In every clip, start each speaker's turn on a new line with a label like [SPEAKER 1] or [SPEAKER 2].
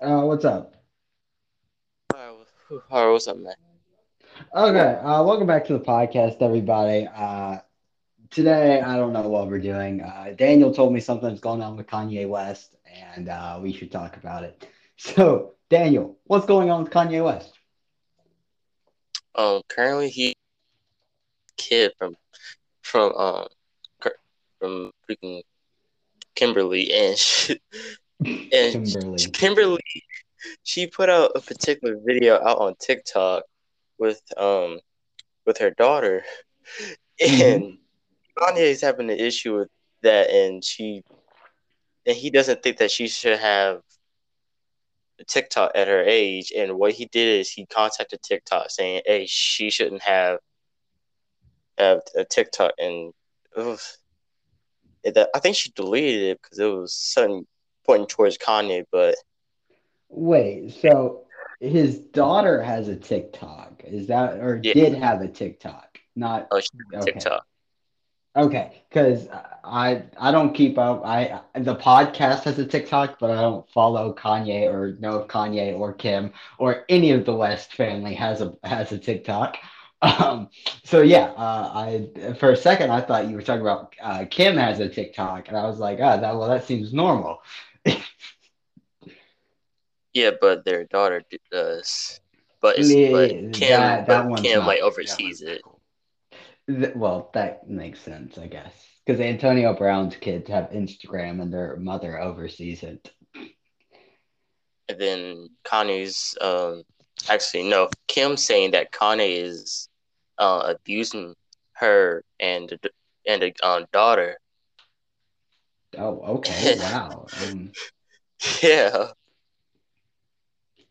[SPEAKER 1] Uh, what's up?
[SPEAKER 2] Alright, what's up, man?
[SPEAKER 1] Okay, uh, welcome back to the podcast, everybody. Uh, today, I don't know what we're doing. Uh, Daniel told me something's going on with Kanye West, and uh, we should talk about it. So, Daniel, what's going on with Kanye West?
[SPEAKER 2] Um, currently he kid from from um from freaking Kimberly and she, and
[SPEAKER 1] Kimberly.
[SPEAKER 2] Kimberly she put out a particular video out on TikTok with um with her daughter. And Kanye is having an issue with that and she and he doesn't think that she should have a TikTok at her age. And what he did is he contacted TikTok saying hey she shouldn't have have a TikTok. And that, I think she deleted it because it was something pointing towards Kanye but
[SPEAKER 1] Wait, so his daughter has a TikTok. Is that, or
[SPEAKER 2] Yeah.
[SPEAKER 1] did have a TikTok? Not
[SPEAKER 2] oh she
[SPEAKER 1] Okay.
[SPEAKER 2] TikTok
[SPEAKER 1] Okay, because I I don't keep up. I the podcast has a TikTok, but I don't follow Kanye or know if Kanye or Kim or any of the West family has a has a TikTok. Um, so yeah, uh, I for a second I thought you were talking about uh, Kim has a TikTok, and I was like, oh, that well that seems normal.
[SPEAKER 2] Yeah but their daughter does. But it's
[SPEAKER 1] Yeah,
[SPEAKER 2] but Kim
[SPEAKER 1] that that
[SPEAKER 2] but Kim
[SPEAKER 1] not-
[SPEAKER 2] like oversees it.
[SPEAKER 1] cool. Th- Well, that makes sense, I guess, because Antonio Brown's kids have Instagram and their mother oversees it.
[SPEAKER 2] and then Kanye's um actually no. Kim saying that Kanye is uh abusing her and and the um, daughter
[SPEAKER 1] Oh, okay. Wow. Um,
[SPEAKER 2] yeah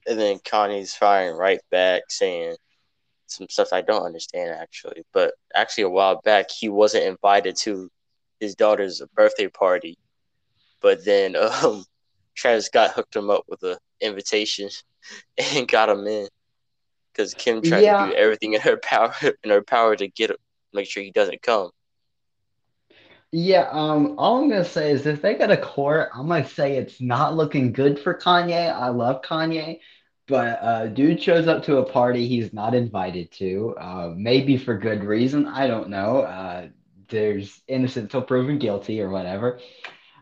[SPEAKER 2] and then Kanye's firing right back saying some stuff I don't understand actually but actually a while back he wasn't invited to his daughter's birthday party but then um Travis Scott hooked him up with a invitation and got him in because Kim tried
[SPEAKER 1] Yeah.
[SPEAKER 2] to do everything in her power in her power to get make sure he doesn't come.
[SPEAKER 1] Yeah, um, all I'm gonna say is if they go to court, I'm gonna say it's not looking good for Kanye. I love Kanye, but uh, dude shows up to a party he's not invited to, uh, maybe for good reason. I don't know. Uh, there's innocent till proven guilty or whatever,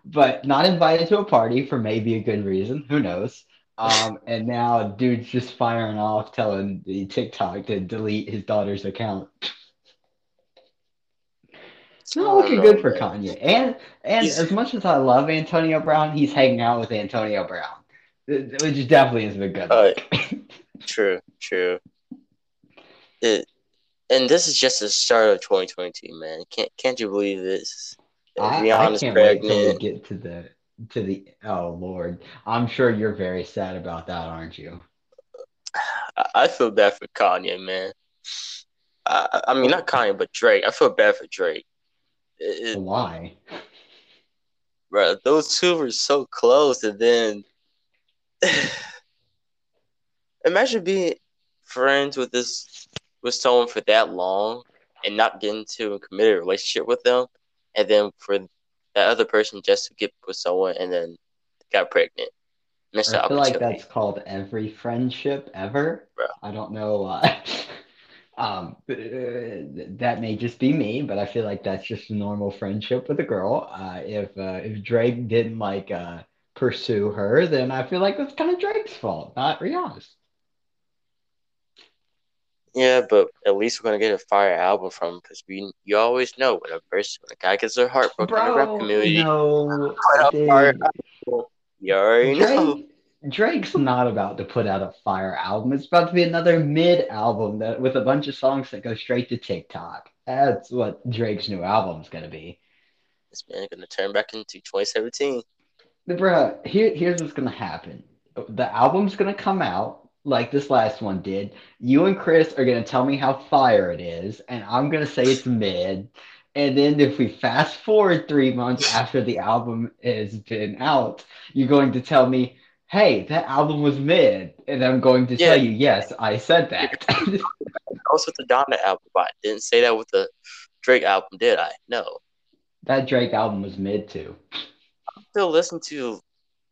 [SPEAKER 1] but not invited to a party for maybe a good reason. Who knows? Um, and now dude's just firing off, telling the TikTok to delete his daughter's account. It's not looking good for
[SPEAKER 2] man.
[SPEAKER 1] Kanye. And and
[SPEAKER 2] He's-
[SPEAKER 1] as much as I love Antonio Brown, he's hanging out with Antonio Brown, which definitely isn't a good
[SPEAKER 2] Uh. True, true. It, and this is just the start of 2022, man. Can't can't you believe this?
[SPEAKER 1] I, I can't wait till we get to the to the oh Lord. I'm sure you're very sad about that, aren't you?
[SPEAKER 2] I, feel bad for Kanye, man. I I mean, not Kanye, but Drake. I feel bad for Drake. It,
[SPEAKER 1] Why?
[SPEAKER 2] bro, those two were so close, and then imagine being friends with this with someone for that long and not getting to a committed relationship with them, and then for that other person just to get with someone and then got pregnant. Missed
[SPEAKER 1] I feel like that's called every friendship ever.
[SPEAKER 2] Bro.
[SPEAKER 1] I don't know why. Um, uh, that may just be me, but I feel like that's just a normal friendship with a girl. Uh, if uh, if Drake didn't like uh, pursue her, then I feel like that's kind of Drake's fault, not Rihanna's.
[SPEAKER 2] Yeah, but at least we're gonna get a fire album from him because we you always know when a person when a guy gets their heart broken in the rap community,
[SPEAKER 1] no,
[SPEAKER 2] Put out fire
[SPEAKER 1] dude.
[SPEAKER 2] you already know.
[SPEAKER 1] Drake, Drake's not about to put out a fire album. It's about to be another mid album that with a bunch of songs that go straight to TikTok. That's what Drake's new album's gonna be.
[SPEAKER 2] This man gonna turn back into 2017.
[SPEAKER 1] Bruh, here, here's what's gonna happen. The album's gonna come out like this last one did. You and Chris are gonna tell me how fire it is, and I'm gonna say it's mid. And then if we fast forward three months after the album has been out, you're going to tell me, hey, that album was mid. And I'm going to tell you, yes, I said that.
[SPEAKER 2] I was with the Donda album, but I didn't say that with the Drake album, did I? No.
[SPEAKER 1] that Drake album was mid too.
[SPEAKER 2] I'm still listening to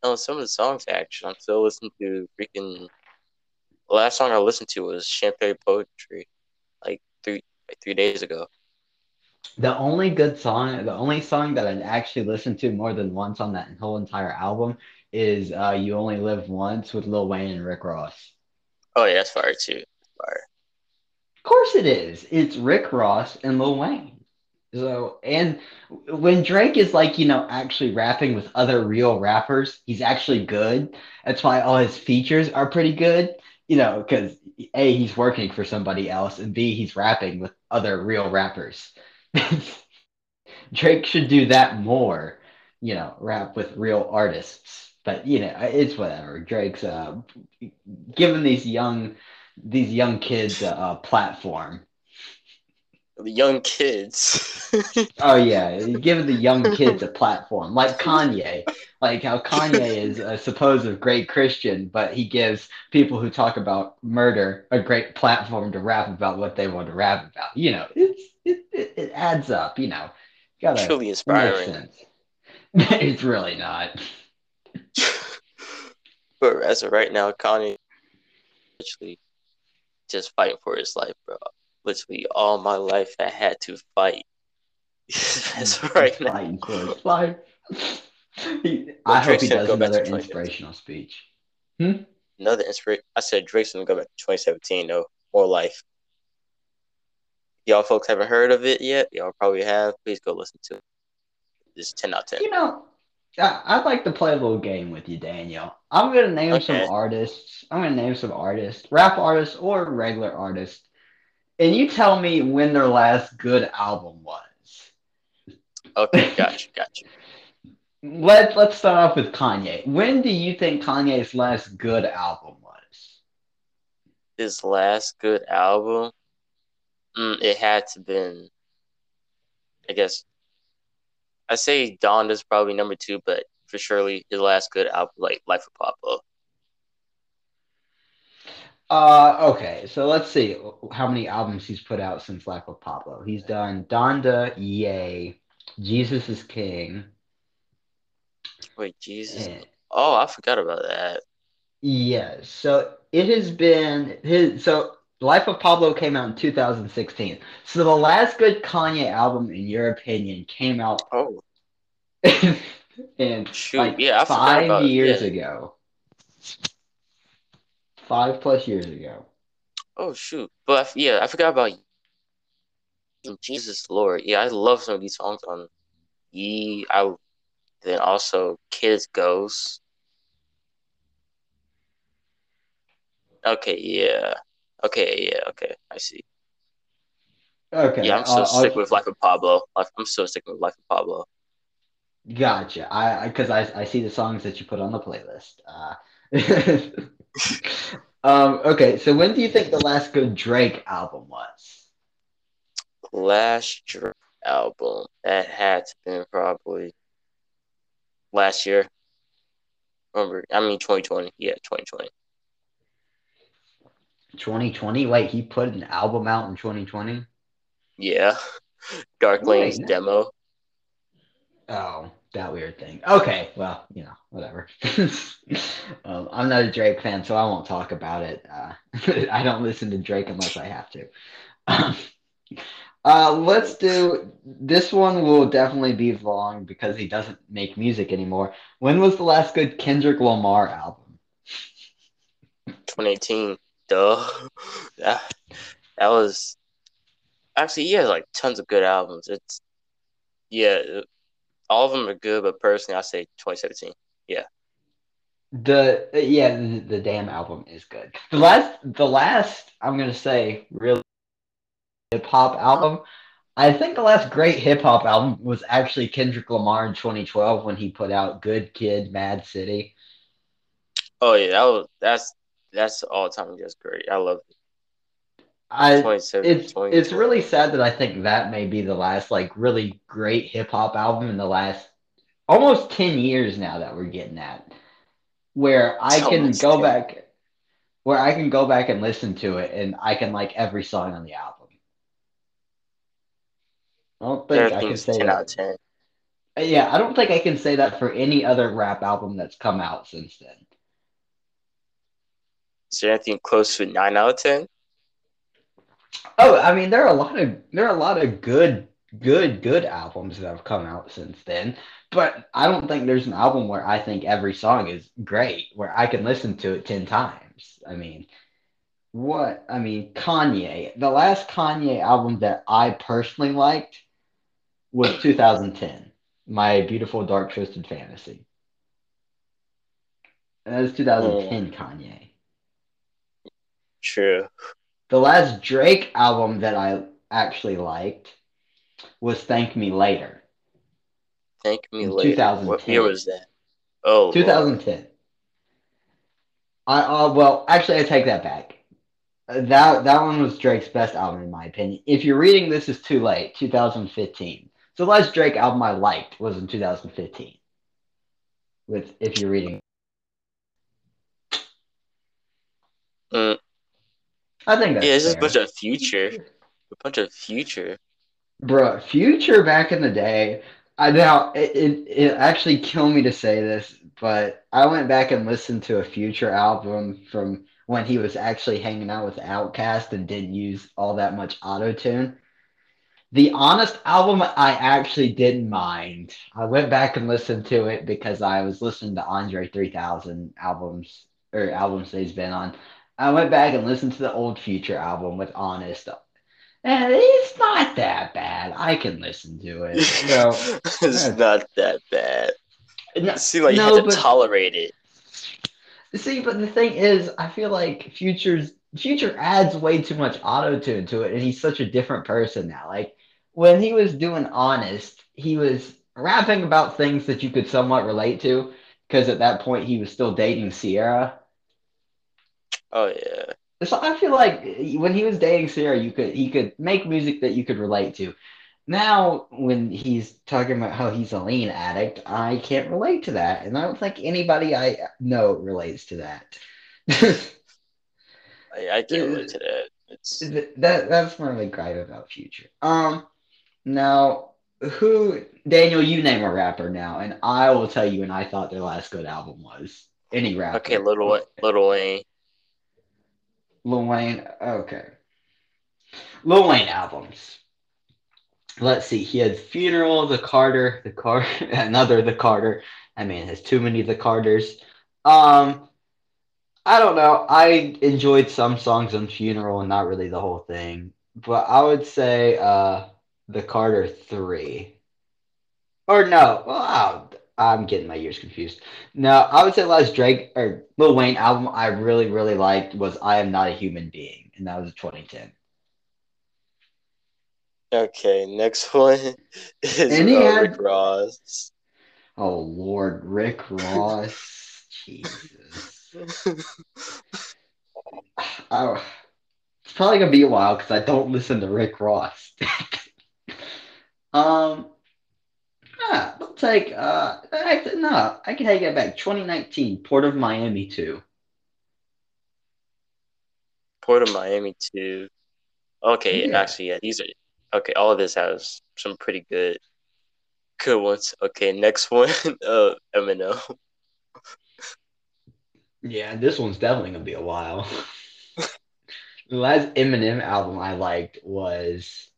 [SPEAKER 2] on some of the songs. Actually, I'm still listening to freaking. The last song I listened to was Champagne Poetry, like three like three days ago.
[SPEAKER 1] The only good song, the only song that I actually listened to more than once on that whole entire album is uh, "You Only Live Once" with Lil Wayne and Rick Ross.
[SPEAKER 2] Oh yeah, that's fire too. Fire.
[SPEAKER 1] Of course it is. It's Rick Ross and Lil Wayne. So, and when Drake is like, you know, actually rapping with other real rappers, he's actually good. That's why all his features are pretty good, you know, because A, he's working for somebody else, and B, he's rapping with other real rappers. Drake should do that more, you know, rap with real artists. But, you know, it's whatever. Drake's uh, giving these young these young kids a, a platform
[SPEAKER 2] the young kids.
[SPEAKER 1] oh yeah, giving the young kids a platform, like Kanye, like how Kanye is a supposed great Christian, but he gives people who talk about murder a great platform to rap about what they want to rap about. You know, it's it, it, it adds up. You know,
[SPEAKER 2] gotta truly inspiring.
[SPEAKER 1] it's really not.
[SPEAKER 2] but as of right now, Kanye literally just fighting for his life, bro literally all my life I had to fight. That's right now. Fighting for his life.
[SPEAKER 1] I hope he does another inspirational speech.
[SPEAKER 2] Hmm? Another inspiration. I said Drake's gonna go back to 2017 though. More life. Y'all folks haven't heard of it yet? Y'all probably have. Please go listen to it. This is 10 out of 10.
[SPEAKER 1] You know, I'd like to play a little game with you, Daniel. I'm gonna name okay. some artists. I'm gonna name some artists, rap artists or regular artists and you tell me when their last good album was.
[SPEAKER 2] Okay, gotcha, gotcha.
[SPEAKER 1] Let Let's start off with Kanye. When do you think Kanye's last good album was?
[SPEAKER 2] His last good album, mm, it had to been. I guess. I say Donda's probably number two, but for surely his last good album, like Life of Pablo.
[SPEAKER 1] Uh, okay, so let's see how many albums he's put out since Life of Pablo. He's done Donda, Ye, Jesus is King.
[SPEAKER 2] Wait, Jesus. And, oh, I forgot about that.
[SPEAKER 1] Yes, yeah, so it has been his. So Life of Pablo came out in 2016. So the last good Kanye album, in your opinion, came out.
[SPEAKER 2] Oh.
[SPEAKER 1] and Shoot, like yeah, five years yeah. ago five plus years ago.
[SPEAKER 2] Oh shoot! But yeah, I forgot about Jesus Lord. Yeah, I love some of these songs on Ye. I then also Kids Ghost. Okay, yeah. Okay, yeah. Okay, I see.
[SPEAKER 1] Okay.
[SPEAKER 2] Yeah, I'm still uh, sticking with Life of Pablo. I'm still sick with Life of Pablo.
[SPEAKER 1] Gotcha. I because I, I, I see the songs that you put on the playlist. Uh, um, okay, so when do you think the last good Drake album was?
[SPEAKER 2] Last Drake album that had to been probably last year. Remember, I mean 2020. Yeah, 2020.
[SPEAKER 1] 2020? Wait, he put an album out in 2020?
[SPEAKER 2] Yeah. Dark Lane's demo.
[SPEAKER 1] Oh, that weird thing. Okay, well, you know, whatever. um, I'm not a Drake fan, so I won't talk about it. Uh, I don't listen to Drake unless I have to. uh, let's do this one. Will definitely be long because he doesn't make music anymore. When was the last good Kendrick Lamar album?
[SPEAKER 2] 2018. Duh. That, that was actually he has like tons of good albums. It's yeah, all of them are good, but personally, I say 2017. Yeah.
[SPEAKER 1] The yeah, the, the damn album is good. The last, the last, I'm gonna say, really hip hop album. I think the last great hip hop album was actually Kendrick Lamar in 2012 when he put out "Good Kid, Mad City."
[SPEAKER 2] Oh yeah, that was that's that's all time just great. I love it.
[SPEAKER 1] I it's it's really sad that I think that may be the last like really great hip hop album in the last almost ten years now that we're getting at, where I it's can go 10. back, where I can go back and listen to it, and I can like every song on the album. I don't think I can say 10 out of 10. Yeah, I don't think I can say that for any other rap album that's come out since then.
[SPEAKER 2] Is there anything close to nine out of ten?
[SPEAKER 1] Oh, I mean, there are a lot of there are a lot of good, good, good albums that have come out since then. But I don't think there's an album where I think every song is great, where I can listen to it ten times. I mean, what? I mean, Kanye. The last Kanye album that I personally liked was 2010, My Beautiful Dark Twisted Fantasy. And that was 2010 mm. Kanye.
[SPEAKER 2] True.
[SPEAKER 1] The last Drake album that I actually liked was Thank Me Later.
[SPEAKER 2] Thank Me Later. 2010. What year was that? Oh,
[SPEAKER 1] 2010. Lord. I uh, well, actually, I take that back. Uh, that that one was Drake's best album in my opinion. If you're reading this is too late, 2015. So the last Drake album I liked was in 2015. With if you're reading.
[SPEAKER 2] Mm.
[SPEAKER 1] I think that's
[SPEAKER 2] yeah, it's
[SPEAKER 1] just
[SPEAKER 2] a bunch of future, a bunch of future.
[SPEAKER 1] Bro, future back in the day. I now it, it, it actually killed me to say this, but I went back and listened to a future album from when he was actually hanging out with Outkast and didn't use all that much auto tune. The Honest album I actually didn't mind. I went back and listened to it because I was listening to Andre 3000 albums or albums that he's been on. I went back and listened to the old Future album with Honest. And it's not that bad. I can listen to it. No,
[SPEAKER 2] it's not that bad. No, it seemed like no, you had to but, tolerate it.
[SPEAKER 1] See, but the thing is, I feel like Future's Future adds way too much auto tune to it, and he's such a different person now. Like when he was doing Honest, he was rapping about things that you could somewhat relate to, because at that point he was still dating Ciara
[SPEAKER 2] Oh yeah.
[SPEAKER 1] So I feel like when he was dating Ciara, you could he could make music that you could relate to. Now, when he's talking about how he's a lean addict, I can't relate to that, and I don't think anybody I know relates to that.
[SPEAKER 2] I, I can't relate to that. It's
[SPEAKER 1] that that's my only gripe about Future. Um, now who Daniel? You name a rapper now, and I will tell you. And I thought their last good album was any rapper.
[SPEAKER 2] Okay, Little Little Wayne.
[SPEAKER 1] Lil Wayne. Okay. Lil Wayne albums. Let's see. He had Funeral, The Carter, The Car, another The Carter. I mean, has too many The Carters. Um, I don't know. I enjoyed some songs on Funeral and not really the whole thing. But I would say uh The Carter 3. Or no. Wow. I'm getting my years confused. No, I would say last Drake or Lil Wayne album I really, really liked was I Am Not a Human Being, and that was 2010.
[SPEAKER 2] Okay, next one is and uh, had... Rick Ross.
[SPEAKER 1] Oh Lord, Rick Ross. Jesus. oh, it's probably gonna be a while because I don't listen to Rick Ross. um yeah, I'll take. Uh, actually, no, I can take it back. 2019, Port of Miami 2.
[SPEAKER 2] Port of Miami 2. Okay, yeah. actually, yeah, these are okay. All of this has some pretty good, good ones. Okay, next one, uh, Eminem.
[SPEAKER 1] Yeah, this one's definitely gonna be a while. the last Eminem album I liked was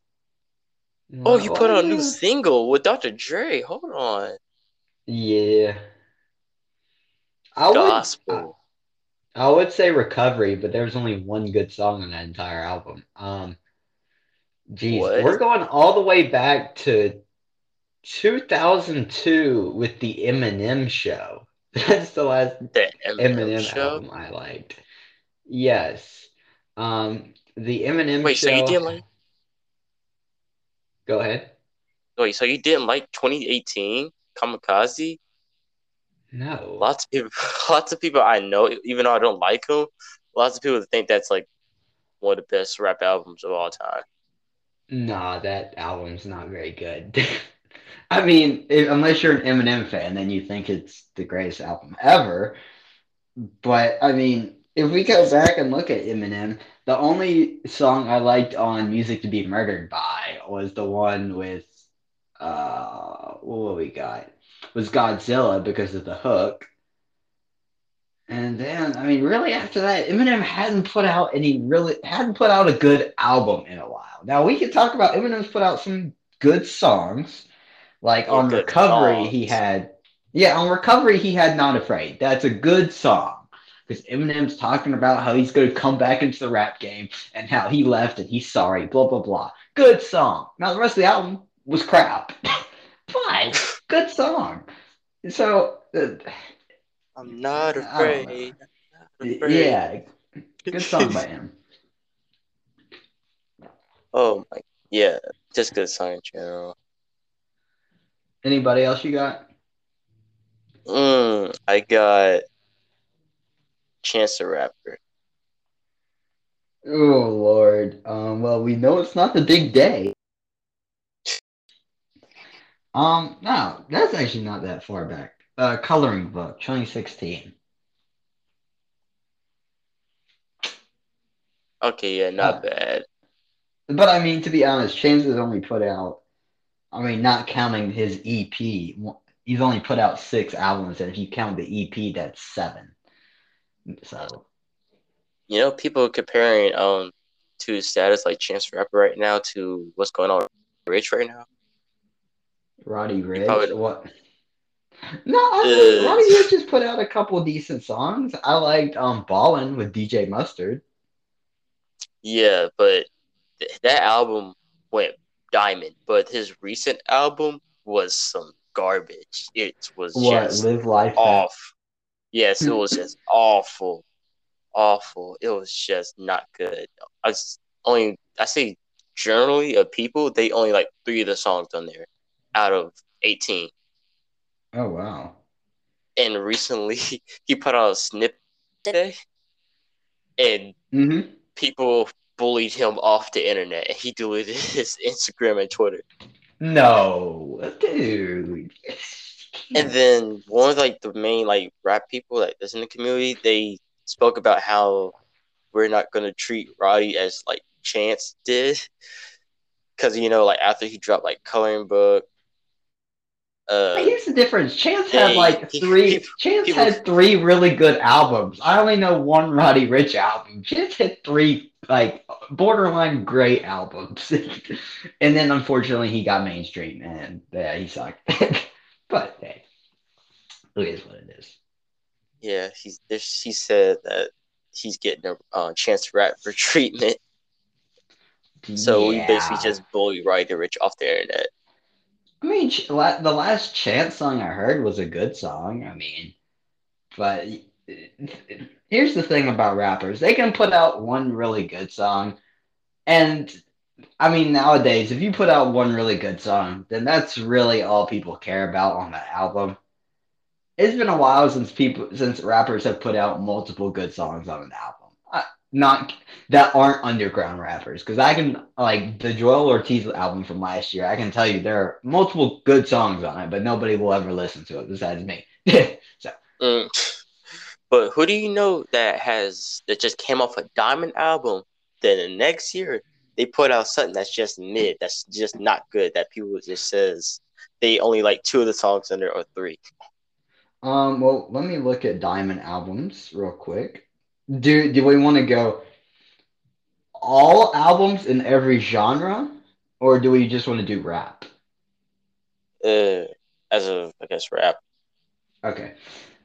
[SPEAKER 2] Oh, you put out a new single with Dr. Dre. Hold on.
[SPEAKER 1] Yeah. I Gospel. Would, I, I, would say Recovery, but there was only one good song on that entire album. Um, geez, what? we're going all the way back to 2002 with the Eminem show. That's the last
[SPEAKER 2] the Eminem,
[SPEAKER 1] Eminem album I liked. Yes. Um, the Eminem
[SPEAKER 2] Wait,
[SPEAKER 1] show.
[SPEAKER 2] so you did like
[SPEAKER 1] Go ahead.
[SPEAKER 2] Wait, so you didn't like 2018 Kamikaze?
[SPEAKER 1] No.
[SPEAKER 2] Lots of people, lots of people I know, even though I don't like them, lots of people think that's like one of the best rap albums of all time.
[SPEAKER 1] Nah, that album's not very good. I mean, if, unless you're an Eminem fan, then you think it's the greatest album ever. But I mean, if we go back and look at Eminem, the only song I liked on Music to Be Murdered by was the one with uh, what we got was Godzilla because of the hook. And then, I mean, really after that, Eminem hadn't put out any really hadn't put out a good album in a while. Now we could talk about Eminem's put out some good songs, like on Recovery he had, yeah, on Recovery he had Not Afraid. That's a good song because Eminem's talking about how he's going to come back into the rap game and how he left and he's sorry, blah blah blah. Good song. Now the rest of the album was crap, but good song. So. Uh,
[SPEAKER 2] I'm not afraid. Not afraid.
[SPEAKER 1] Yeah, good song by him.
[SPEAKER 2] oh my, yeah, just good song in general.
[SPEAKER 1] Anybody else you got?
[SPEAKER 2] Mm, I got Chance the Rapper.
[SPEAKER 1] Oh Lord. Um, well, we know it's not the big day. Um, no, that's actually not that far back. Uh, Coloring Book, 2016.
[SPEAKER 2] Okay, yeah, not
[SPEAKER 1] Uh,
[SPEAKER 2] bad.
[SPEAKER 1] but I mean, to be honest, Chance has only put out, I mean, not counting his EP, he's only put out six albums, and if you count the EP, that's seven. So,
[SPEAKER 2] You know, people comparing um to status like Chance Rapper right now to what's going on with Ricch right now.
[SPEAKER 1] Roddy Ricch,
[SPEAKER 2] probably-
[SPEAKER 1] what? No, I
[SPEAKER 2] Uh,
[SPEAKER 1] Roddy Ricch has put out a couple decent songs. I liked um Ballin' with DJ Mustard.
[SPEAKER 2] Yeah, but th- that album went diamond, but his recent album was some garbage. It was
[SPEAKER 1] What
[SPEAKER 2] just
[SPEAKER 1] live life
[SPEAKER 2] off. Yes, it was just awful, awful. It was just not good. I was only I say generally of people they only like three of the songs on there out of eighteen.
[SPEAKER 1] Oh wow.
[SPEAKER 2] And recently he put out a snippet today, and
[SPEAKER 1] Mm-hmm.
[SPEAKER 2] people bullied him off the internet, and he deleted his Instagram and Twitter.
[SPEAKER 1] No, dude.
[SPEAKER 2] And then one of like the main like rap people that is in the community, they spoke about how we're not gonna treat Roddy as like Chance did, because you know like after he dropped like Coloring Book, uh,
[SPEAKER 1] Here's the difference. Chance had like
[SPEAKER 2] he-
[SPEAKER 1] three.
[SPEAKER 2] people-
[SPEAKER 1] Chance
[SPEAKER 2] people-
[SPEAKER 1] had three really good albums. I only know one Roddy Ricch album. Chance had three like borderline great albums, and then unfortunately he got mainstream and yeah, he sucked. but hey, it is what it is.
[SPEAKER 2] yeah, he's he said that he's getting a uh, Chance to rap for treatment, so we basically just bully Roddy Ricch off the internet.
[SPEAKER 1] I mean, Ch- la- the last Chance song I heard was a good song. I mean, but here's the thing about rappers: they can put out one really good song, and I mean, nowadays, if you put out one really good song, then that's really all people care about on that album. It's been a while since people, since rappers have put out multiple good songs on an album. Uh, not that aren't underground rappers, because I can like the Joell Ortiz album from last year. I can tell you there are multiple good songs on it, but nobody will ever listen to it besides me. so
[SPEAKER 2] Mm. But who do you know that has that just came off a diamond album? Then the next year they put out something that's just mid, that's just not good. That people just says they only like two of the songs there or three.
[SPEAKER 1] Um, well, let me look at Diamond albums real quick. Do do we want to go all albums in every genre, or do we just want to do rap?
[SPEAKER 2] Uh, as of I guess rap.
[SPEAKER 1] Okay.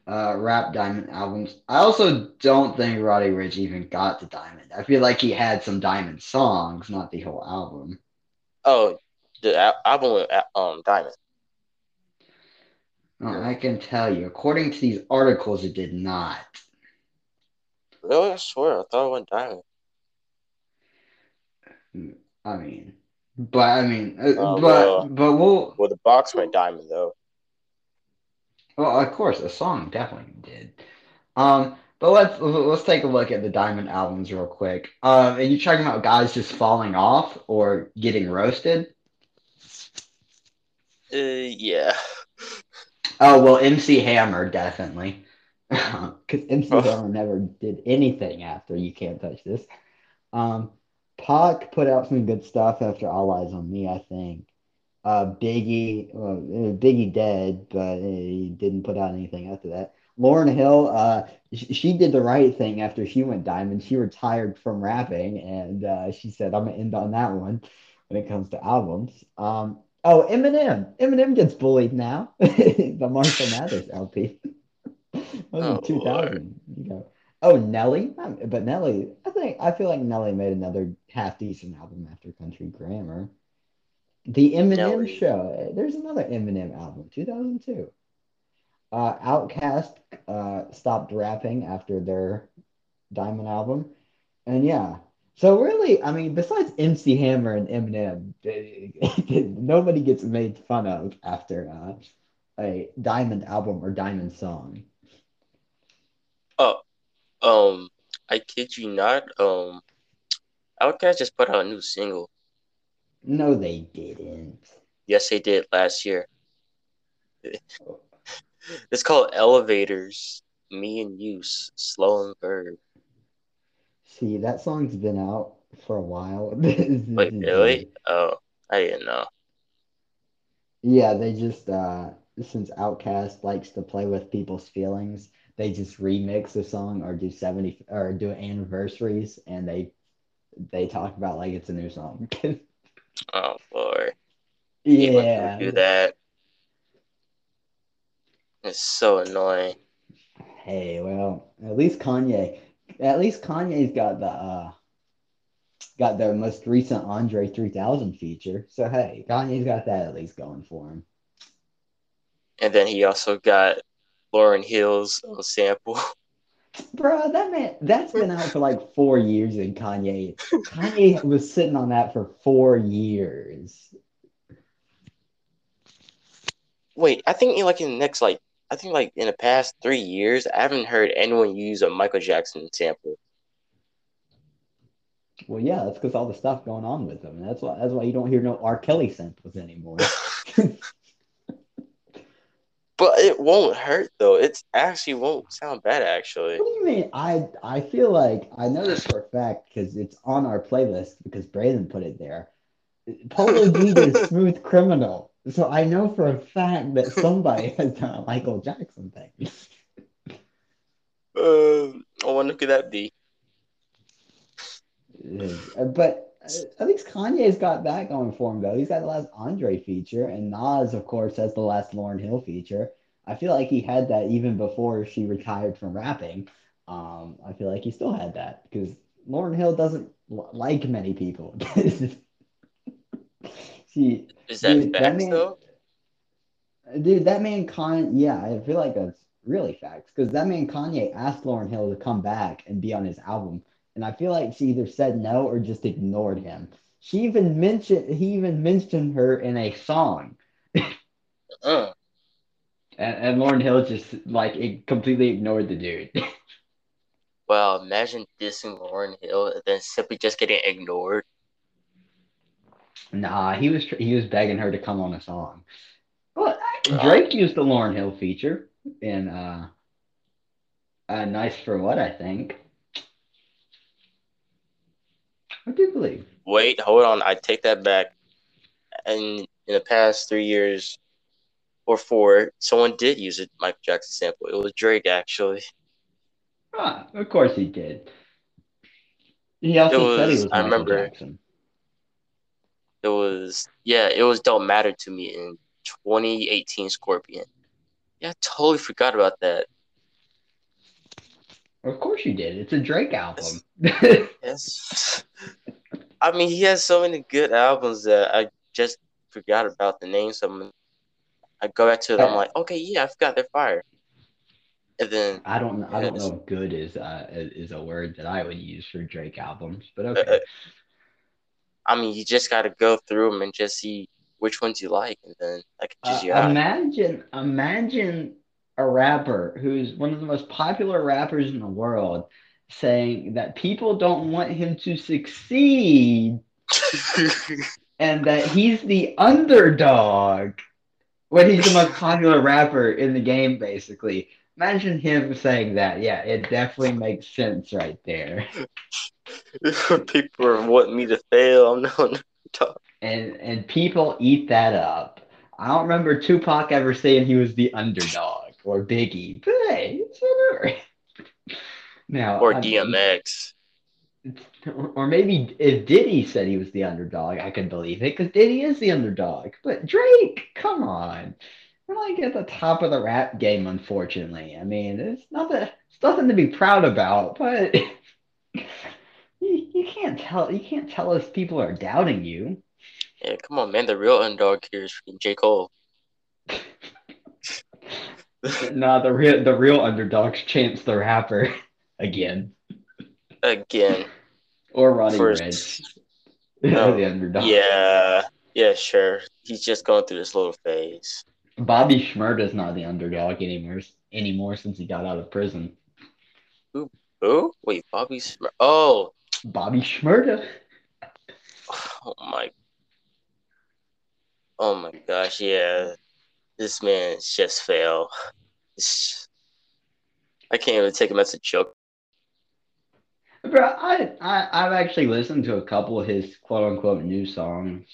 [SPEAKER 1] Uh, rap Diamond albums. I also don't think Roddy Ricch even got to Diamond. I feel like he had some Diamond songs, not the whole album.
[SPEAKER 2] Oh, the al- album with uh, um Diamond.
[SPEAKER 1] Well, I can tell you, according to these articles, it did not.
[SPEAKER 2] Really, I swear I thought it went Diamond.
[SPEAKER 1] I mean, but I mean, uh,
[SPEAKER 2] Oh,
[SPEAKER 1] but
[SPEAKER 2] well.
[SPEAKER 1] but we'll
[SPEAKER 2] Well, the box went Diamond though.
[SPEAKER 1] Well, of course, a song definitely did. Um, but let's let's take a look at the Diamond albums real quick. Um, are you talking about guys just falling off or getting roasted?
[SPEAKER 2] Uh, yeah.
[SPEAKER 1] Oh well, MC Hammer definitely, because MC
[SPEAKER 2] Oh.
[SPEAKER 1] Hammer never did anything after You Can't Touch This. Um, Pac put out some good stuff after All Eyes on Me, I think. Uh, Biggie, well, Biggie dead, but he didn't put out anything after that. Lauryn Hill, uh, she did the right thing after she went diamond. She retired from rapping, and uh, she said, "I'm gonna end on that one." When it comes to albums, um, oh Eminem, Eminem gets bullied now. the Marshall Mathers LP. oh, in 2000. You know. Oh, Nelly, but Nelly, I think I feel like Nelly made another half decent album after Country Grammar. The Eminem Nelly. Show. There's another Eminem album, 2002. Uh, OutKast uh, stopped rapping after their Diamond album, and yeah. So really, I mean, besides MC Hammer and Eminem, nobody gets made fun of after uh, a Diamond album or Diamond song.
[SPEAKER 2] Oh, um, I kid you not. Um, OutKast just put out a new single.
[SPEAKER 1] No, they didn't.
[SPEAKER 2] Yes, they did last year. it's called Elevators. Me and You, Slow and Verb.
[SPEAKER 1] See, that song's been out for a while.
[SPEAKER 2] Wait, really? Oh, I didn't know.
[SPEAKER 1] Yeah, they just uh since OutKast likes to play with people's feelings, they just remix a song or do 70 or do anniversaries and they they talk about like it's a new song.
[SPEAKER 2] oh boy.
[SPEAKER 1] Yeah.
[SPEAKER 2] Do that. It's so annoying.
[SPEAKER 1] Hey, well, at least Kanye at least Kanye's got the uh got the most recent Andre 3000 feature. So hey, Kanye's got that at least going for him.
[SPEAKER 2] And then he also got Lauryn Hill's sample.
[SPEAKER 1] Bro, that man, that's been out for like four years in Kanye. Kanye was sitting on that for four years.
[SPEAKER 2] Wait, I think like in the next like I think like in the past three years, I haven't heard anyone use a Michael Jackson sample.
[SPEAKER 1] Well, yeah, that's because all the stuff going on with him. That's why that's why you don't hear no R. Kelly samples anymore.
[SPEAKER 2] But it won't hurt though. It actually won't sound bad actually.
[SPEAKER 1] What do you mean? I I feel like I know this for a fact because it's on our playlist because Braden put it there. Polo G is Smooth Criminal. So I know for a fact that somebody has done a Michael Jackson thing.
[SPEAKER 2] uh, I wonder could that be.
[SPEAKER 1] But at least Kanye's got that going for him though. He's got the last Andre feature, and Nas, of course, has the last Lauryn Hill feature. I feel like he had that even before she retired from rapping. Um, I feel like he still had that because Lauryn Hill doesn't like many people.
[SPEAKER 2] she is that dude, facts that man, though?
[SPEAKER 1] Dude, that man Kanye, yeah, I feel like that's really facts because that man Kanye asked Lauryn Hill to come back and be on his album and I feel like she either said no or just ignored him. She even mentioned he even mentioned her in a song. uh. and, and Lauryn Hill just like it completely ignored the dude.
[SPEAKER 2] well, imagine dissing Lauryn Hill and then simply just getting ignored.
[SPEAKER 1] Nah, he was he was begging her to come on a song. Well, Drake used the Lauryn Hill feature in uh, uh "Nice for What" I think. I do believe.
[SPEAKER 2] Wait, hold on. I take that back. And in the past three years or four, someone did use a Michael Jackson sample. It was Drake, actually.
[SPEAKER 1] Ah, of course he did. He also was, said he was Michael remember, Jackson.
[SPEAKER 2] It was yeah, it was "Don't Matter to Me" in 2018 Scorpion. Yeah, I totally forgot about that.
[SPEAKER 1] Of course you did. It's a Drake album.
[SPEAKER 2] yes. I mean, he has so many good albums that I just forgot about the names of them. I go back to them, I'm like, okay, yeah, I forgot they're fire. And then
[SPEAKER 1] I don't, I don't know if good is uh, is a word that I would use for Drake albums, but uh, okay. Uh,
[SPEAKER 2] I mean, you just got to go through them and just see which ones you like, and then choose
[SPEAKER 1] uh. Imagine, imagine a rapper who's one of the most popular rappers in the world saying that people don't want him to succeed and that he's the underdog when he's the most popular rapper in the game, basically. Imagine him saying that. Yeah, it definitely makes sense right there.
[SPEAKER 2] people are wanting me to fail. I'm not
[SPEAKER 1] and and people eat that up. I don't remember Tupac ever saying he was the underdog or Biggie, but hey, it's whatever. now
[SPEAKER 2] or
[SPEAKER 1] I-
[SPEAKER 2] DMX.
[SPEAKER 1] or maybe if Diddy said he was the underdog, I could believe it because Diddy is the underdog. But Drake, come on, we're like at the top of the rap game, unfortunately. I mean, it's nothing, it's nothing to be proud about, but you, you can't tell, you can't tell us people are doubting you.
[SPEAKER 2] Yeah, come on, man. The real underdog here is freaking J. Cole.
[SPEAKER 1] no, the real, the real underdog's Chance the Rapper again,
[SPEAKER 2] Again.
[SPEAKER 1] or Roddy
[SPEAKER 2] First-
[SPEAKER 1] Ricch,
[SPEAKER 2] Oh,
[SPEAKER 1] the underdog.
[SPEAKER 2] Yeah. Yeah, sure. He's just going through this little phase.
[SPEAKER 1] Bobby Shmurda's not the underdog anymore anymore since he got out of prison.
[SPEAKER 2] Who? Wait, Bobby Smur- Oh,
[SPEAKER 1] Bobby Shmurda.
[SPEAKER 2] oh my. Oh my gosh, yeah. This man's just fail. It's- I can't even take him as a joke.
[SPEAKER 1] Bro, I, I I've actually listened to a couple of his quote unquote new songs.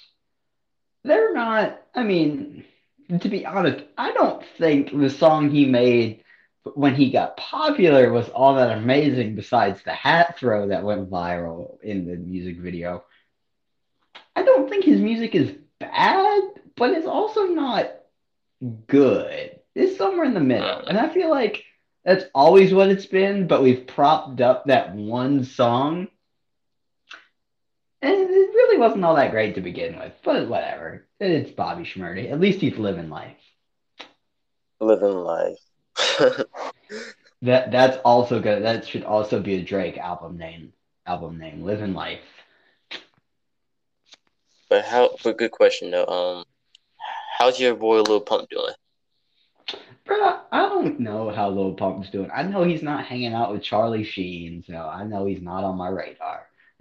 [SPEAKER 1] They're not. I mean, to be honest, I don't think the song he made when he got popular was all that amazing. Besides the hat throw that went viral in the music video, I don't think his music is bad, but it's also not good. It's somewhere in the middle, and I feel like that's always what it's been, but we've propped up that one song. And it really wasn't all that great to begin with, but whatever. It's Bobby Schmurdy. At least he's living life.
[SPEAKER 2] Living life.
[SPEAKER 1] That that's also good. That should also be a Drake album name. Album name, Living Life.
[SPEAKER 2] but how? But good question though. Um, how's your boy Lil Pump doing?
[SPEAKER 1] Bro, I don't know how Lil Pump's doing. I know he's not hanging out with Charlie Sheen, so I know he's not on my radar.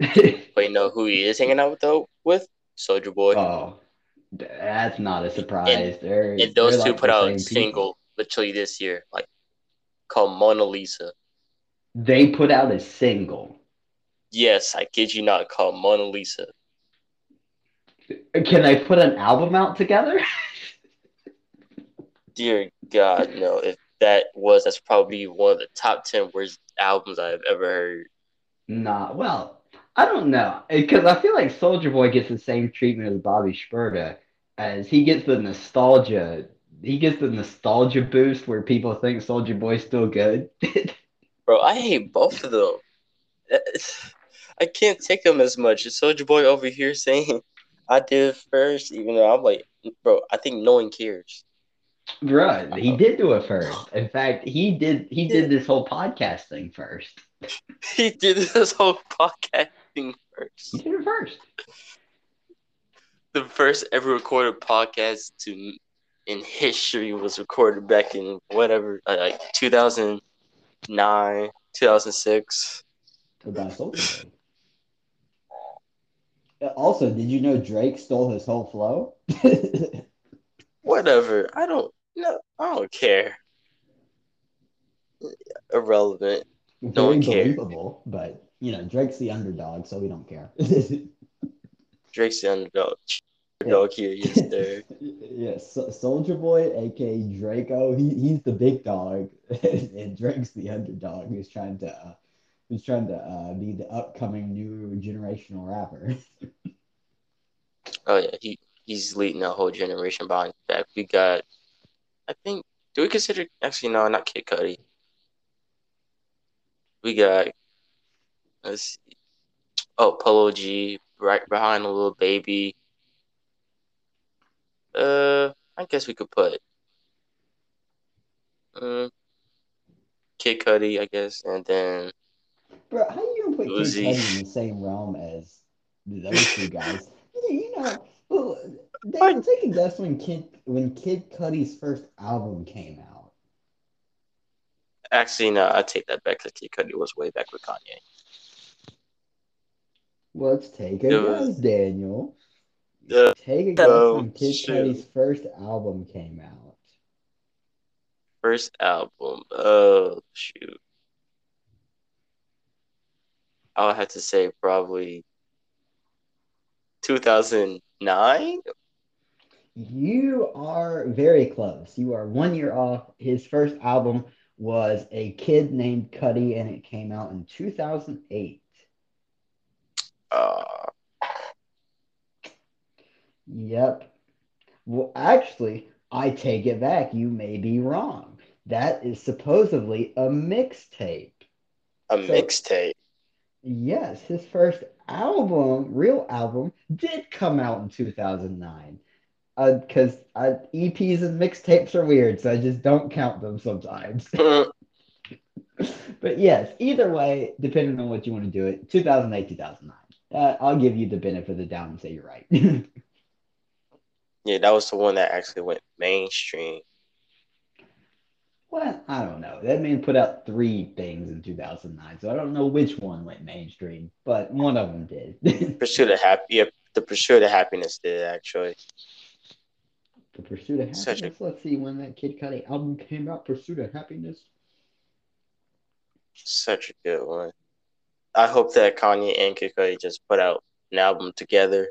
[SPEAKER 2] But you know who he is hanging out with though? With Soulja Boy.
[SPEAKER 1] oh, that's not a surprise. they're,
[SPEAKER 2] and those
[SPEAKER 1] they're
[SPEAKER 2] two
[SPEAKER 1] like
[SPEAKER 2] put out a
[SPEAKER 1] people.
[SPEAKER 2] single literally this year, like called Mona Lisa.
[SPEAKER 1] They put out a single.
[SPEAKER 2] Yes, I kid you not, called Mona Lisa.
[SPEAKER 1] Can they put an album out together?
[SPEAKER 2] Dear God, no. If that was, that's probably one of the top ten worst albums I've ever heard.
[SPEAKER 1] Nah, well, I don't know. Eh, because I feel like Soulja Boy gets the same treatment as Bobby Shmurda, as he gets the nostalgia. He gets the nostalgia boost where people think Soulja Boy's still good.
[SPEAKER 2] Bro, I hate both of them. I can't take them as much. Soulja Boy over here saying I did it first, even though I'm like, bro, I think no one cares.
[SPEAKER 1] Bruh, he did do it first. In fact, he did he did this whole podcast thing first.
[SPEAKER 2] He did this whole podcasting first.
[SPEAKER 1] He did it first.
[SPEAKER 2] the first ever recorded podcast to in history was recorded back in whatever uh, like 2009 2006
[SPEAKER 1] So by Soulja Boy. Uh, Also, did you know Drake stole his whole flow?
[SPEAKER 2] whatever i don't no i don't care irrelevant Don't care.
[SPEAKER 1] but you know, Drake's the underdog, so we don't care.
[SPEAKER 2] drake's the underdog underdog here yes sir
[SPEAKER 1] yes, so- Soulja Boy, aka Draco, he, he's the big dog, and Drake's the underdog who's trying to uh, who's trying to uh, be the upcoming new generational rapper.
[SPEAKER 2] oh yeah he he's leading a whole generation behind his back we got i think do we consider actually no not kid cudi we got let's see oh polo g right behind a little baby uh i guess we could put um, kid cudi i guess and then
[SPEAKER 1] Bro, how do you gonna put Kid
[SPEAKER 2] Uzi.
[SPEAKER 1] Cudi in the same realm as those two guys? you know, well,
[SPEAKER 2] What?
[SPEAKER 1] Daniel, take a guess when Kid when Kid Cudi's first album came out.
[SPEAKER 2] actually no i take that back because kid cudi was way back with kanye
[SPEAKER 1] Let's take a
[SPEAKER 2] It was-
[SPEAKER 1] guess, Daniel.
[SPEAKER 2] Uh,
[SPEAKER 1] take a guess
[SPEAKER 2] oh,
[SPEAKER 1] when Kid
[SPEAKER 2] shoot.
[SPEAKER 1] Cudi's first album came out.
[SPEAKER 2] First album. Oh shoot. I'll have to say probably 2009.
[SPEAKER 1] You are very close. You are one year off. His first album was A Kid Named Cudi, and it came out in 2008.
[SPEAKER 2] Uh,
[SPEAKER 1] Yep. Well, actually, I take it back. You may be wrong. That is supposedly a mixtape.
[SPEAKER 2] a
[SPEAKER 1] So,
[SPEAKER 2] mixtape.
[SPEAKER 1] yes, his first album, real album, did come out in 2009. Because uh, EPs and mixtapes are weird, so I just don't count them sometimes.
[SPEAKER 2] Mm,
[SPEAKER 1] But yes, either way, depending on what you want to do it, 2008, 2009. Uh, I'll give you the benefit of the doubt and say you're right.
[SPEAKER 2] yeah, that was the one that actually went mainstream.
[SPEAKER 1] Well, I don't know. That man put out three things in 2009, so I don't know which one went mainstream, but one of them did.
[SPEAKER 2] Pursuit of happy. Yeah, the pursuit of happiness did actually.
[SPEAKER 1] The Pursuit of
[SPEAKER 2] Such a
[SPEAKER 1] Happiness. Let's see when that Kid Cudi album came out. Pursuit of Happiness.
[SPEAKER 2] such a good one. I hope that Kanye and Kid Cudi just put out an album together.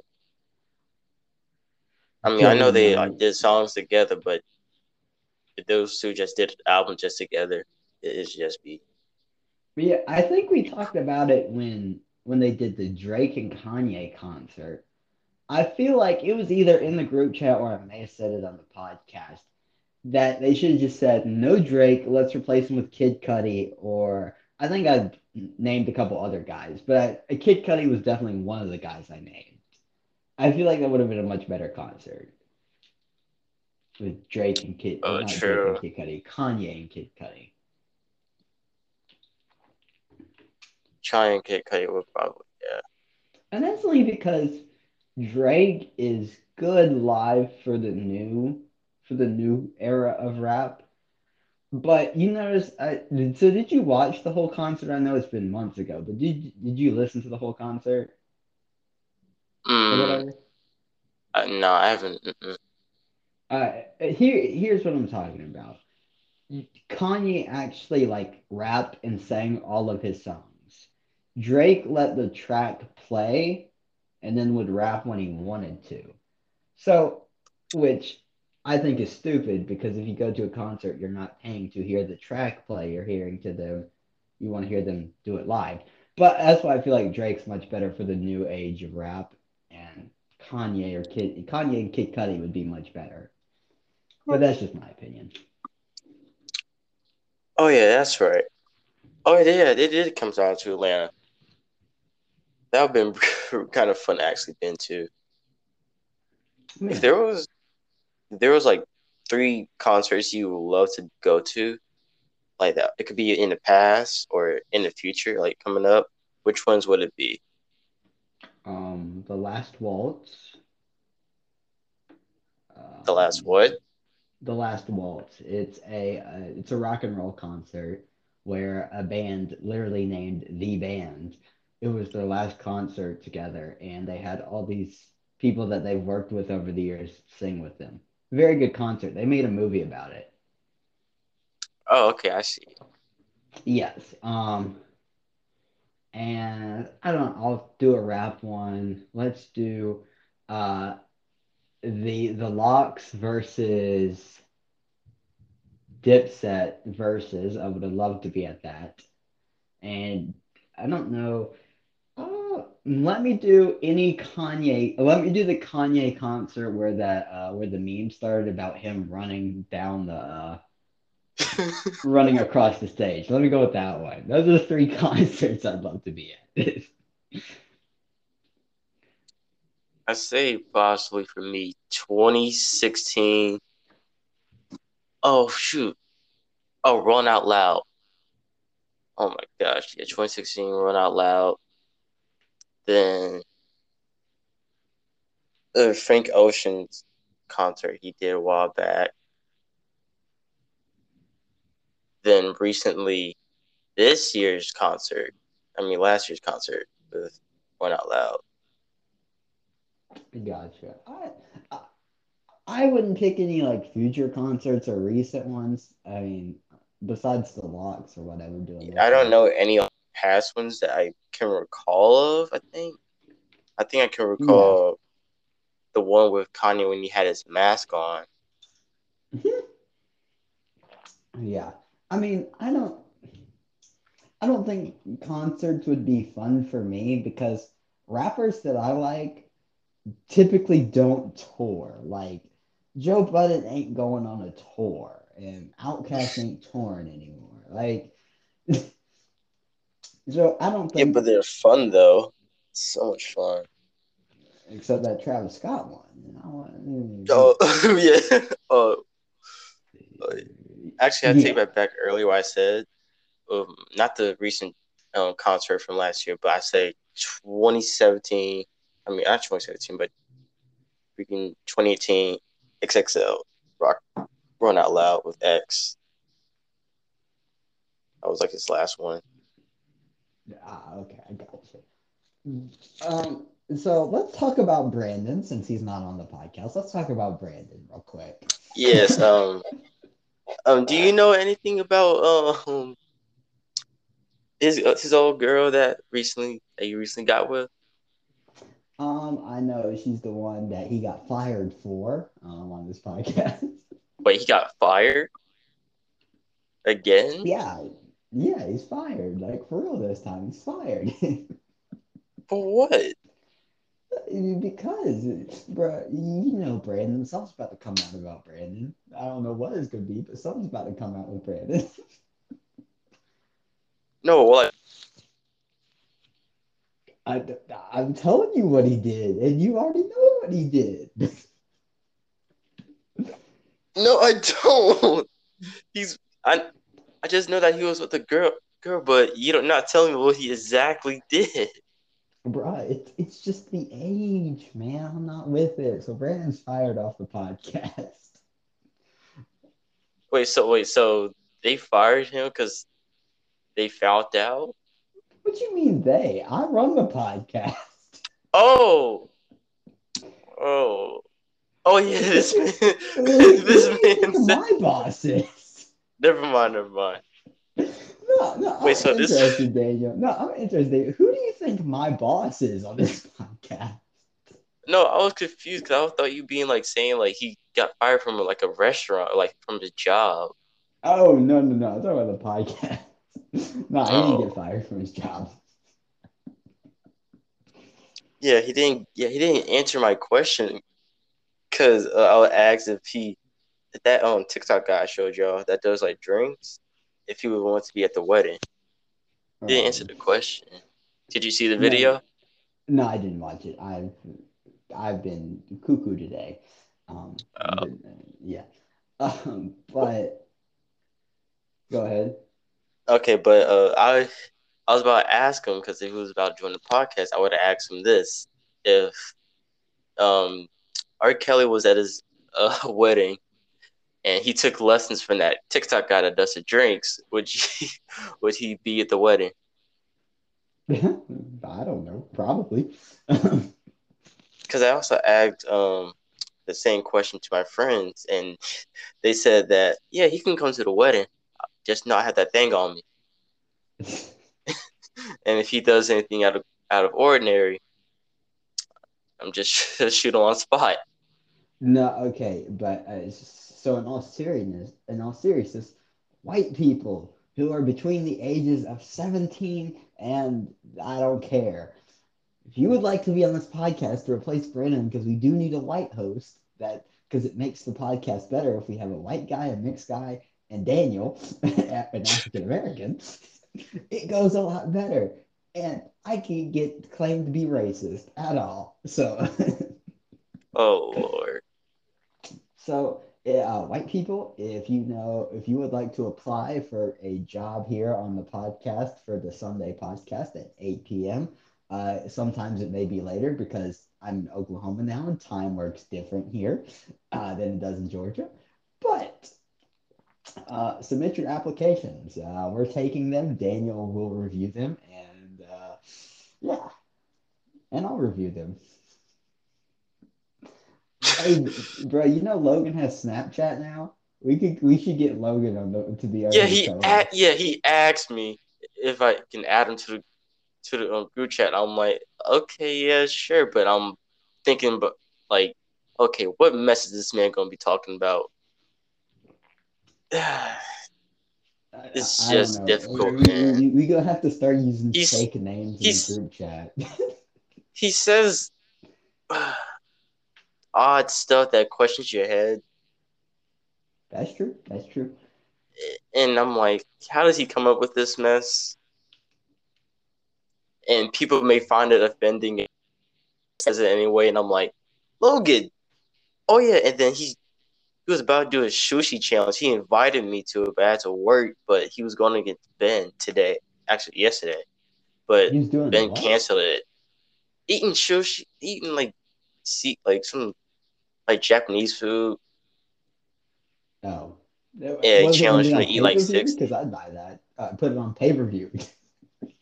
[SPEAKER 2] I mean, I know they uh, did songs together, but if those two just did an album just together, it is just be.
[SPEAKER 1] Yeah, I think we talked about it when when they did the Drake and Kanye concert. I feel like it was either in the group chat or I may have said it on the podcast that they should have just said no Drake, let's replace him with Kid Cudi, or I think I named a couple other guys, but I, Kid Cudi was definitely one of the guys I named. I feel like that would have been a much better concert with Drake and Kid,
[SPEAKER 2] Oh, true.
[SPEAKER 1] Drake and Kid Cudi, Kanye and Kid Cudi.
[SPEAKER 2] Kanye and Kid Cudi would probably yeah.
[SPEAKER 1] And that's only because Drake is good live for the new for the new era of rap. But you notice, I, so did you watch the whole concert? I know it's been months ago, but did did you listen to the whole concert
[SPEAKER 2] Mm, uh, no, I haven't. Mm-mm.
[SPEAKER 1] Uh, here here's what I'm talking about. Kanye actually like rapped and sang all of his songs. Drake let the track play and then would rap when he wanted to. So, which I think is stupid because if you go to a concert, you're not paying to hear the track play, you're hearing to them, you want to hear them do it live. But that's why I feel like Drake's much better for the new age of rap, and Kanye or Kid Kanye and Kid Cudi would be much better. But that's just my opinion.
[SPEAKER 2] Oh yeah, that's right. Oh yeah, they did come down to Atlanta. That would have been kind of fun to actually been to.
[SPEAKER 1] Yeah.
[SPEAKER 2] If there was, if there was like three concerts you would love to go to, like that. It could be in the past or in the future, like coming up. Which ones would it be?
[SPEAKER 1] Um, the last waltz.
[SPEAKER 2] The last
[SPEAKER 1] Um,
[SPEAKER 2] what?
[SPEAKER 1] The Last Waltz. It's a uh, it's a rock and roll concert where a band literally named The Band. It was their last concert together, and they had all these people that they've worked with over the years sing with them. Very good concert. They made a movie about it.
[SPEAKER 2] Oh, okay, I see.
[SPEAKER 1] Yes. Um, and I don't know, I'll do a rap one. Let's do uh the the LOX versus Dipset versus I would have loved to be at that. And I don't know. Let me do any Kanye. Let me do the Kanye concert where that uh where the meme started about him running down the uh running across the stage. Let me go with that one. Those are the three concerts I'd love to be at.
[SPEAKER 2] I say possibly for me 2016. Oh shoot. Oh, Rolling Loud. Oh my gosh, yeah, 2016 Rolling Loud. Then the Frank Ocean's concert he did a while back. Then recently this year's concert. I mean last year's concert with Rolling Loud.
[SPEAKER 1] Gotcha. I, I I wouldn't pick any like future concerts or recent ones. I mean, besides the LOX or whatever. Doing
[SPEAKER 2] I don't know any past ones that I can recall of. I think. I think I can recall the one with Kanye when he had his mask on. Mm-hmm.
[SPEAKER 1] yeah, I mean, I don't, I don't think concerts would be fun for me because rappers that I like typically don't tour. Like Joe Budden ain't going on a tour, and Outkast ain't touring anymore. Like, so I don't think.
[SPEAKER 2] Yeah, but they're fun though. So much fun.
[SPEAKER 1] Except that Travis Scott one. You
[SPEAKER 2] know? Oh yeah. Oh. Actually, I take that back earlier. What I said, um, not the recent um, concert from last year, but I say 2017. I mean, not 2017, but freaking 2018 XXL Rock Rolling Loud with X. That was like his last one.
[SPEAKER 1] Ah, okay, I got you. Um, so let's talk about Brandon since he's not on the podcast. Let's talk about Brandon real quick.
[SPEAKER 2] Yes. Um. um. Do you know anything about um his his old girl that recently that you recently got with?
[SPEAKER 1] Um, I know she's the one that he got fired for um, on this podcast.
[SPEAKER 2] Wait, he got fired again?
[SPEAKER 1] Yeah, yeah, he's fired. Like for real this time, he's fired.
[SPEAKER 2] for what?
[SPEAKER 1] Because, bro, you know Brandon. Something's about to come out about Brandon. I don't know what it's gonna be, but something's about to come out with Brandon.
[SPEAKER 2] no, what?
[SPEAKER 1] I, I'm telling you what he did, and you already know what he did.
[SPEAKER 2] no, I don't. He's I. I just know that he was with a girl, girl, but you don't not telling me what he exactly did.
[SPEAKER 1] Bro, it, it's just the age, man. I'm not with it. So Brandon's fired off the podcast.
[SPEAKER 2] Wait, so wait, so they fired him because they found out?
[SPEAKER 1] What do you mean they? I run the podcast.
[SPEAKER 2] Oh. Oh. Oh yeah, this man. this
[SPEAKER 1] man. My bosses.
[SPEAKER 2] Never mind. Never mind.
[SPEAKER 1] No, no. Wait, I'm so interested, this... Daniel. No, I'm interested. Who do you think my boss is on this podcast?
[SPEAKER 2] No, I was confused because I thought you being like saying like he got fired from like a restaurant, like from the job.
[SPEAKER 1] Oh no, no, no! I'm talking about the podcast. no, he didn't get oh. fired from his job.
[SPEAKER 2] Yeah, he didn't. Yeah, he didn't answer my question because uh, I asked if he that um TikTok guy I showed y'all that does like drinks, if he would want to be at the wedding. Didn't answer the um, question. Did you see the video?
[SPEAKER 1] No, no I didn't watch it. I've I've been cuckoo today. Um, oh. yeah, um, but go ahead.
[SPEAKER 2] Okay, but uh, I I was about to ask him because if he was about to join the podcast, I would have asked him this: if um, R. Kelly was at his uh, wedding and he took lessons from that TikTok guy that does the drinks, would he would he be at the wedding?
[SPEAKER 1] I don't know, probably.
[SPEAKER 2] Because I also asked um, the same question to my friends, and they said that yeah, he can come to the wedding just not have that thing on me. and if he does anything out of out of ordinary, I'm just shoot him on spot.
[SPEAKER 1] No, okay, but uh, so in all seriousness, in all seriousness, white people who are between the ages of 17 and I don't care. If you would like to be on this podcast to replace Brennan, because we do need a white host, that because it makes the podcast better if we have a white guy, a mixed guy, and Daniel, an African American, it goes a lot better. And I can't get claimed to be racist at all. So,
[SPEAKER 2] oh Lord.
[SPEAKER 1] So, uh, white people, if you know, if you would like to apply for a job here on the podcast for the Sunday podcast at 8 p.m., uh, sometimes it may be later because I'm in Oklahoma now and time works different here uh, than it does in Georgia. But uh, submit your applications. Uh, we're taking them. Daniel will review them, and uh, yeah, and I'll review them. Hey, bro, you know Logan has Snapchat now. We could we should get Logan on the, to
[SPEAKER 2] our yeah he a- yeah he asked me if I can add him to the to the um, group chat. I'm like okay yeah sure, but I'm thinking but like okay, what mess is this man gonna be talking about? It's
[SPEAKER 1] I-
[SPEAKER 2] just difficult,
[SPEAKER 1] we,
[SPEAKER 2] man.
[SPEAKER 1] We, we gonna have to start using
[SPEAKER 2] He's-
[SPEAKER 1] fake names in the group chat.
[SPEAKER 2] he says odd stuff that questions your head,
[SPEAKER 1] That's true. That's true.
[SPEAKER 2] and I'm like, how does he come up with this mess? And people may find it offending, says it anyway, and I'm like, Logan, oh yeah, and then he he was about to do a sushi challenge. He invited me to it, but I had to work. But he was going to get Ben today, actually yesterday, but Ben canceled it. Eating sushi, eating like see like some like Japanese food.
[SPEAKER 1] Oh.
[SPEAKER 2] Yeah, he challenged me to eat like six.
[SPEAKER 1] Because I'd buy that. Uh, put it on pay per view.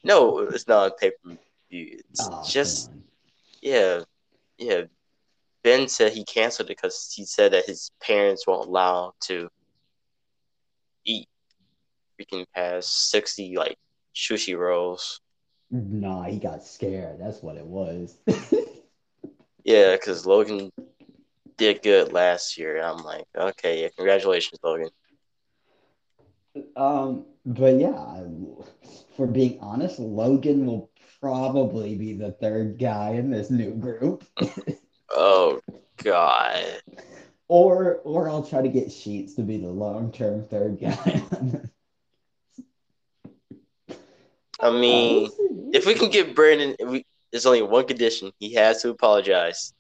[SPEAKER 2] No, it's not a pay per view. It's
[SPEAKER 1] oh,
[SPEAKER 2] just yeah, yeah. Ben said he canceled it because he said that his parents won't allow him to eat freaking past sixty like sushi rolls.
[SPEAKER 1] Nah, he got scared. That's what it was.
[SPEAKER 2] Yeah, because Logan did good last year. I'm like, okay, yeah, congratulations, Logan.
[SPEAKER 1] um, but yeah, for being honest, Logan will probably be the third guy in this new group.
[SPEAKER 2] Oh God.
[SPEAKER 1] Or or I'll try to get Sheets to be the long term third guy.
[SPEAKER 2] I mean, if we can get Brandon, we, there's only one condition: he has to apologize.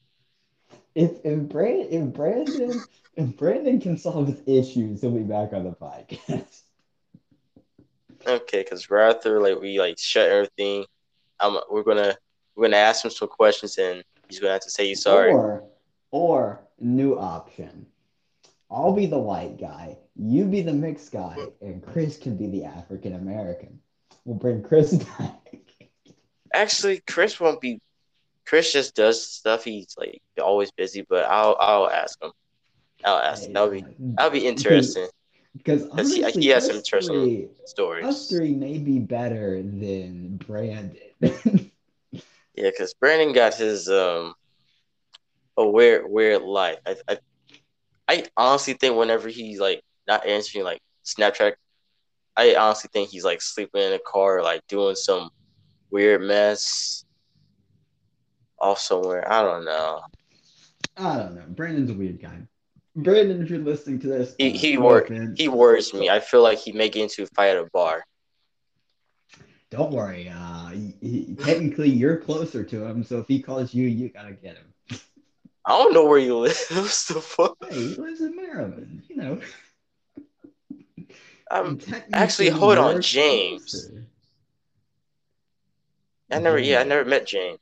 [SPEAKER 1] If if Brandon if Brandon if Brandon can solve his issues, he'll be back on the podcast.
[SPEAKER 2] Okay, because rather like we like shut everything, I'm we're gonna we're gonna ask him some questions and he's gonna have to say he's sorry.
[SPEAKER 1] Or or new option. I'll be the white guy, you be the mixed guy, and Chris can be the African American. We'll bring Chris back.
[SPEAKER 2] Actually, Chris won't be. Chris just does stuff. He's like always busy, but I'll I'll ask him. I'll ask. Him. That'll be that'll be interesting
[SPEAKER 1] Because
[SPEAKER 2] he- he has some interesting
[SPEAKER 1] three- Us three may be better than Brandon.
[SPEAKER 2] Yeah, because Brandon got his um a weird weird life. I, I I honestly think whenever he's like not answering like Snapchat, I honestly think he's like sleeping in a car, like doing some weird mess off somewhere. I don't know.
[SPEAKER 1] I don't know. Brandon's a weird guy. Brandon, if you're listening to this,
[SPEAKER 2] He
[SPEAKER 1] uh,
[SPEAKER 2] he wor- he worries me. I feel like he may get into a fight at a bar.
[SPEAKER 1] Don't worry. Uh, he, he- technically, you're closer to him, so if he calls you, you gotta get him.
[SPEAKER 2] I don't know where he lives. the fuck?
[SPEAKER 1] Hey, he lives in Maryland. You know.
[SPEAKER 2] Um, actually, hold on, James.
[SPEAKER 1] closer.
[SPEAKER 2] I never yeah I never met James.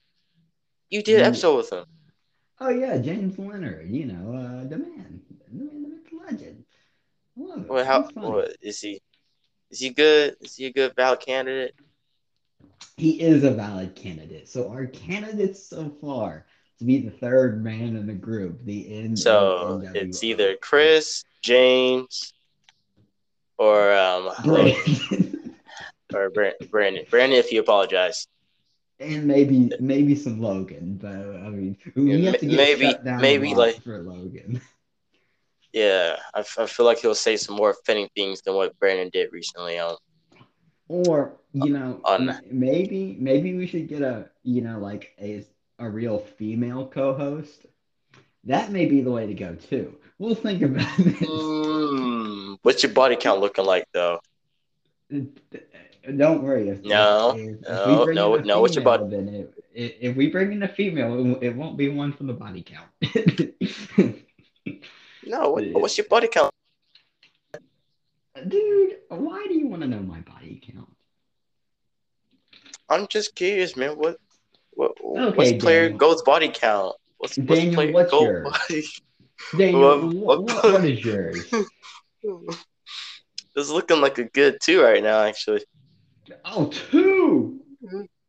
[SPEAKER 2] You did an episode with him.
[SPEAKER 1] Oh yeah, James Leonard. You know, uh, the man, the man, the legend. I love it.
[SPEAKER 2] Well, how what, is he? Is he good? Is he a good ballot candidate?
[SPEAKER 1] He is a valid candidate. So our candidates so far to be the third man in the group, the end.
[SPEAKER 2] So it's either Chris, James, or um,
[SPEAKER 1] Brandon.
[SPEAKER 2] or Brandon. Brandon, if you apologize,
[SPEAKER 1] and maybe maybe some Logan, but I mean we have to get
[SPEAKER 2] maybe-
[SPEAKER 1] shut down
[SPEAKER 2] maybe, like-
[SPEAKER 1] for Logan.
[SPEAKER 2] yeah, I, f- I feel like he'll say some more offending things than what Brandon did recently. Um,
[SPEAKER 1] Or you know,
[SPEAKER 2] On-
[SPEAKER 1] maybe maybe we should get a you know like a a real female co-host. That may be the way to go too. We'll think about this.
[SPEAKER 2] mm, what's your body count looking like though?
[SPEAKER 1] Don't worry. If,
[SPEAKER 2] No,
[SPEAKER 1] if, if
[SPEAKER 2] no, no, no, what's your
[SPEAKER 1] female, Then it, it, if we bring in a female, it, won't- it won't be one from the body count.
[SPEAKER 2] No, what, what's your body count?
[SPEAKER 1] Dude, why do you want to know my body count?
[SPEAKER 2] I'm just curious, man. What what
[SPEAKER 1] Okay,
[SPEAKER 2] what's player
[SPEAKER 1] Daniel.
[SPEAKER 2] Gault's body count? What's, what's
[SPEAKER 1] Daniel,
[SPEAKER 2] player
[SPEAKER 1] what's
[SPEAKER 2] gold
[SPEAKER 1] yours?
[SPEAKER 2] body?
[SPEAKER 1] Daniel, what, what, what is yours?
[SPEAKER 2] It's looking like a good two right now, actually.
[SPEAKER 1] Oh, two!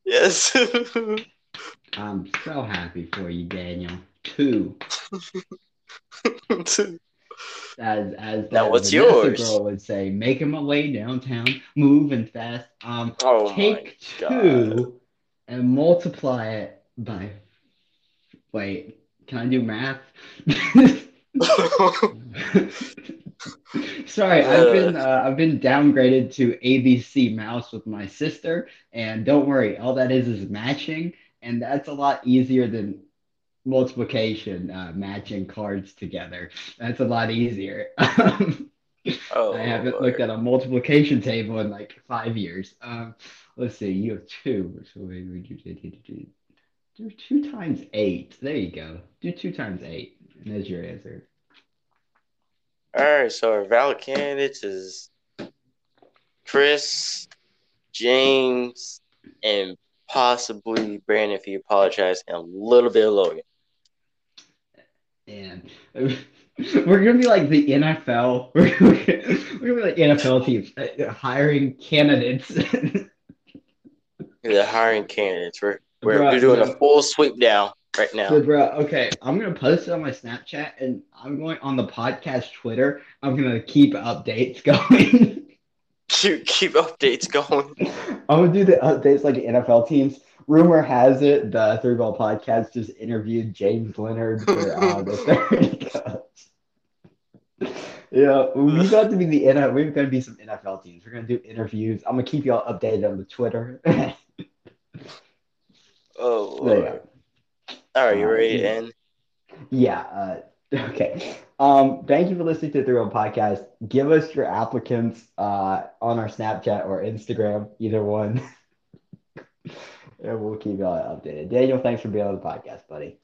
[SPEAKER 2] Yes.
[SPEAKER 1] I'm so happy for you, Daniel. Two. two. As
[SPEAKER 2] as
[SPEAKER 1] that
[SPEAKER 2] what's yours?
[SPEAKER 1] girl would say, making my way downtown, moving fast. Um,
[SPEAKER 2] oh
[SPEAKER 1] take two and multiply it by wait Can I do math? Sorry, I've been uh, I've been downgraded to ABC Mouse with my sister, and don't worry, all that is is matching, and that's a lot easier than multiplication, uh, matching cards together. That's a lot easier.
[SPEAKER 2] oh,
[SPEAKER 1] I haven't looked at a multiplication table in like five years. Um, let's see, you have two. So wait, would you do? Do two times eight. There you go. Do two times eight. And there's your answer.
[SPEAKER 2] All right, so our valid candidates is Chris, James, and possibly Brandon if he apologized, and a little bit of Logan.
[SPEAKER 1] And we're gonna be like the NFL. We're gonna be like NFL teams uh, hiring candidates.
[SPEAKER 2] They're hiring candidates. We're we're, Bruh, we're doing a full sweep down right now.
[SPEAKER 1] So, bro, okay, I'm gonna post it on my Snapchat, and I'm going on the podcast Twitter. I'm gonna keep updates going.
[SPEAKER 2] keep keep updates going.
[SPEAKER 1] I'm gonna do the updates like NFL teams. Rumor has it the Three Ball Podcast just interviewed James Leonard for uh, the third coach. Yeah, we got to be the NFL. We're gonna be some NFL teams. We're gonna do interviews. I'm gonna keep y'all updated on the Twitter.
[SPEAKER 2] oh. All right, you ready to end?
[SPEAKER 1] Yeah. Uh, okay. Um, thank you for listening to the Three Podcast. Give us your applicants uh, on our Snapchat or Instagram, either one. and we'll keep y'all updated. Daniel, thanks for being on the podcast, buddy.